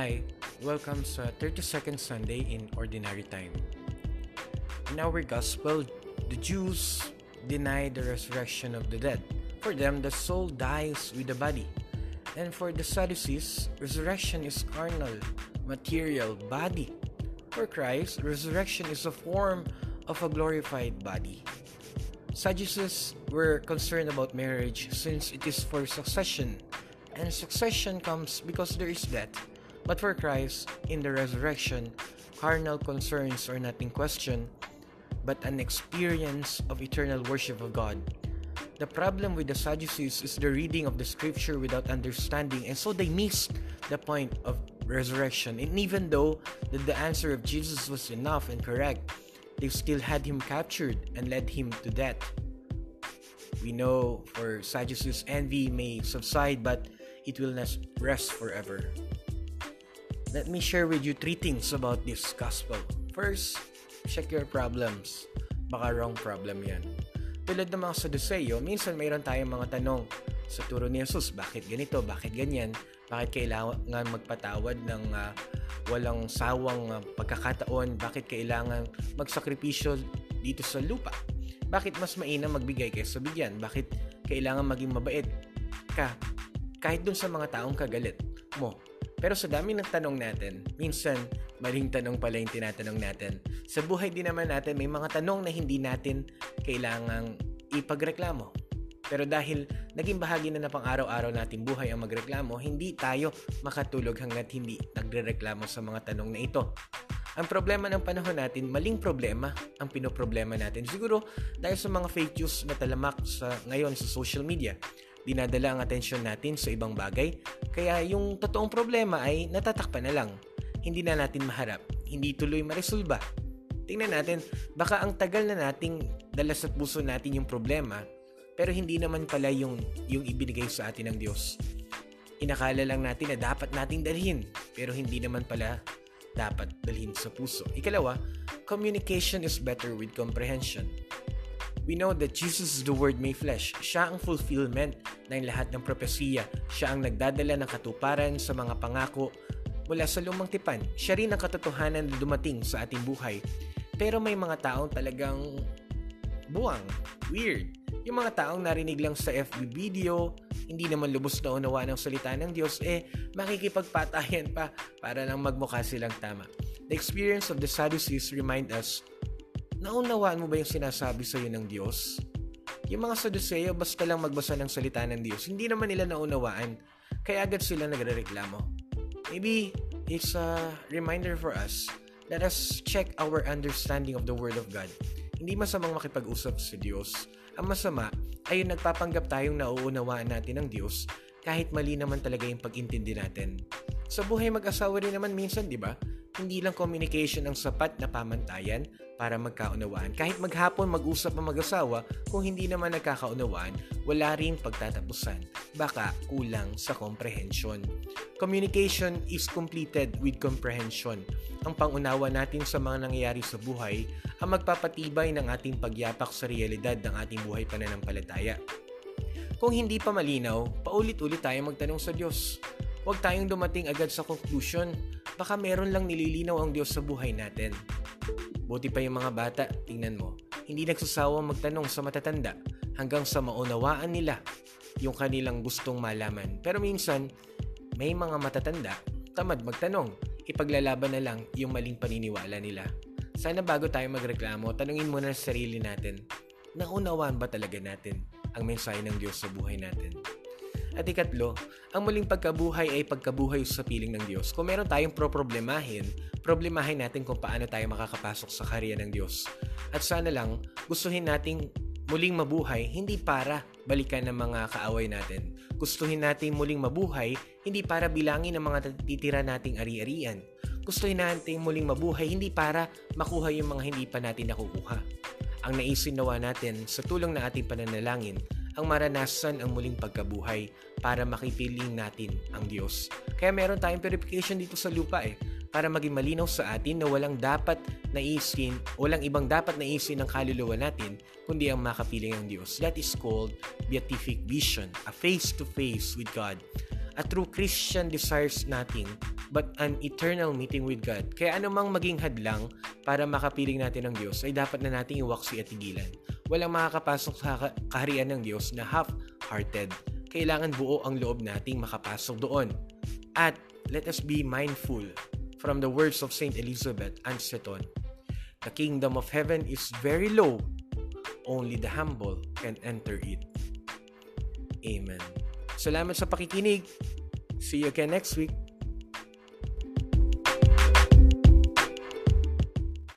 Hi, welcome sa 32nd Sunday in Ordinary Time. In our Gospel, the Jews deny the resurrection of the dead. For them, the soul dies with the body. And for the Sadducees, resurrection is carnal, material, body. For Christ, resurrection is a form of a glorified body. Sadducees were concerned about marriage since it is for succession, and succession comes because there is death. But for Christ, in the resurrection, carnal concerns are not in question, but an experience of eternal worship of God. The problem with the Sadducees is the reading of the scripture without understanding, and so they missed the point of resurrection. And even though that the answer of Jesus was enough and correct, they still had him captured and led him to death. We know for Sadducees, envy may subside, but it will not rest forever. Let me share with you three things about this gospel. First, check your problems. Baka wrong problem yan. Tulad ng mga Saduseo, minsan mayroon tayong mga tanong sa turo ni Jesus, bakit ganito, bakit ganyan, bakit kailangan magpatawad ng uh, walang sawang uh, pagkakataon, bakit kailangan magsakripisyo dito sa lupa, bakit mas mainam magbigay kaysa bigyan, bakit kailangan maging mabait ka kahit dun sa mga taong kagalit mo pero sa dami ng tanong natin, minsan maling tanong pala yung tinatanong natin. Sa buhay din naman natin, may mga tanong na hindi natin kailangang ipagreklamo. Pero dahil naging bahagi na na pang araw-araw natin buhay ang magreklamo, hindi tayo makatulog hanggat hindi nagre-reklamo sa mga tanong na ito. Ang problema ng panahon natin, maling problema ang pinoproblema natin. Siguro dahil sa mga fake news na talamak sa, ngayon sa social media dinadala ang atensyon natin sa ibang bagay, kaya yung totoong problema ay natatakpan na lang. Hindi na natin maharap, hindi tuloy maresolba. Tingnan natin, baka ang tagal na nating dala sa puso natin yung problema, pero hindi naman pala yung, yung ibinigay sa atin ng Diyos. Inakala lang natin na dapat nating dalhin, pero hindi naman pala dapat dalhin sa puso. Ikalawa, communication is better with comprehension. We know that Jesus is the Word made flesh. Siya ang fulfillment ng lahat ng propesiya. Siya ang nagdadala ng katuparan sa mga pangako mula sa lumang tipan. Siya rin ang katotohanan na dumating sa ating buhay. Pero may mga taong talagang buwang, weird. Yung mga taong narinig lang sa FB video, hindi naman lubos na unawa ng salita ng Diyos, eh makikipagpatayan pa para lang magmukha silang tama. The experience of the Sadducees remind us Naunawaan mo ba yung sinasabi sa iyo ng Diyos? Yung mga Saduseo, basta lang magbasa ng salita ng Diyos, hindi naman nila naunawaan, kaya agad sila nagre-reklamo. Maybe it's a reminder for us. Let us check our understanding of the Word of God. Hindi masamang makipag-usap sa Diyos. Ang masama ay yung nagpapanggap tayong nauunawaan natin ng Diyos kahit mali naman talaga yung pag-intindi natin. Sa buhay mag-asawa rin naman minsan, di ba? Hindi lang communication ang sapat na pamantayan para magkaunawaan. Kahit maghapon mag-usap ang mag-asawa, kung hindi naman nagkakaunawaan, wala ring pagtatapusan. Baka kulang sa comprehension. Communication is completed with comprehension. Ang pangunawa natin sa mga nangyayari sa buhay ang magpapatibay ng ating pagyapak sa realidad ng ating buhay pananampalataya. Kung hindi pa malinaw, paulit-ulit tayo magtanong sa Diyos. Huwag tayong dumating agad sa conclusion. Baka meron lang nililinaw ang Diyos sa buhay natin. Buti pa yung mga bata, tingnan mo, hindi nagsasawang magtanong sa matatanda hanggang sa maunawaan nila yung kanilang gustong malaman. Pero minsan, may mga matatanda, tamad magtanong, ipaglalaban na lang yung maling paniniwala nila. Sana bago tayo magreklamo, tanungin muna sa sarili natin, naunawaan ba talaga natin ang mensahe ng Diyos sa buhay natin? At ikatlo, ang muling pagkabuhay ay pagkabuhay sa piling ng Diyos. Kung meron tayong pro-problemahin, problemahin natin kung paano tayo makakapasok sa karya ng Diyos. At sana lang, gustuhin nating muling mabuhay hindi para balikan ng mga kaaway natin. Gustuhin natin muling mabuhay hindi para bilangin ang mga titira nating ari-arian. Gustuhin natin muling mabuhay hindi para makuha yung mga hindi pa natin nakukuha. Ang naisin natin sa tulong ng ating pananalangin ang maranasan ang muling pagkabuhay para makipiling natin ang Diyos. Kaya meron tayong purification dito sa lupa eh, para maging malinaw sa atin na walang dapat naisin, walang ibang dapat naisin ng kaluluwa natin, kundi ang makapiling ang Diyos. That is called beatific vision, a face-to-face with God. A true Christian desires natin but an eternal meeting with God. Kaya anumang maging hadlang para makapiling natin ng Diyos ay dapat na nating iwaksi at tigilan. Walang makakapasok sa kaharian ng Diyos na half-hearted. Kailangan buo ang loob nating makapasok doon. At let us be mindful from the words of Saint Elizabeth Ann Seton. The kingdom of heaven is very low. Only the humble can enter it. Amen. Salamat sa pakikinig. See you again next week.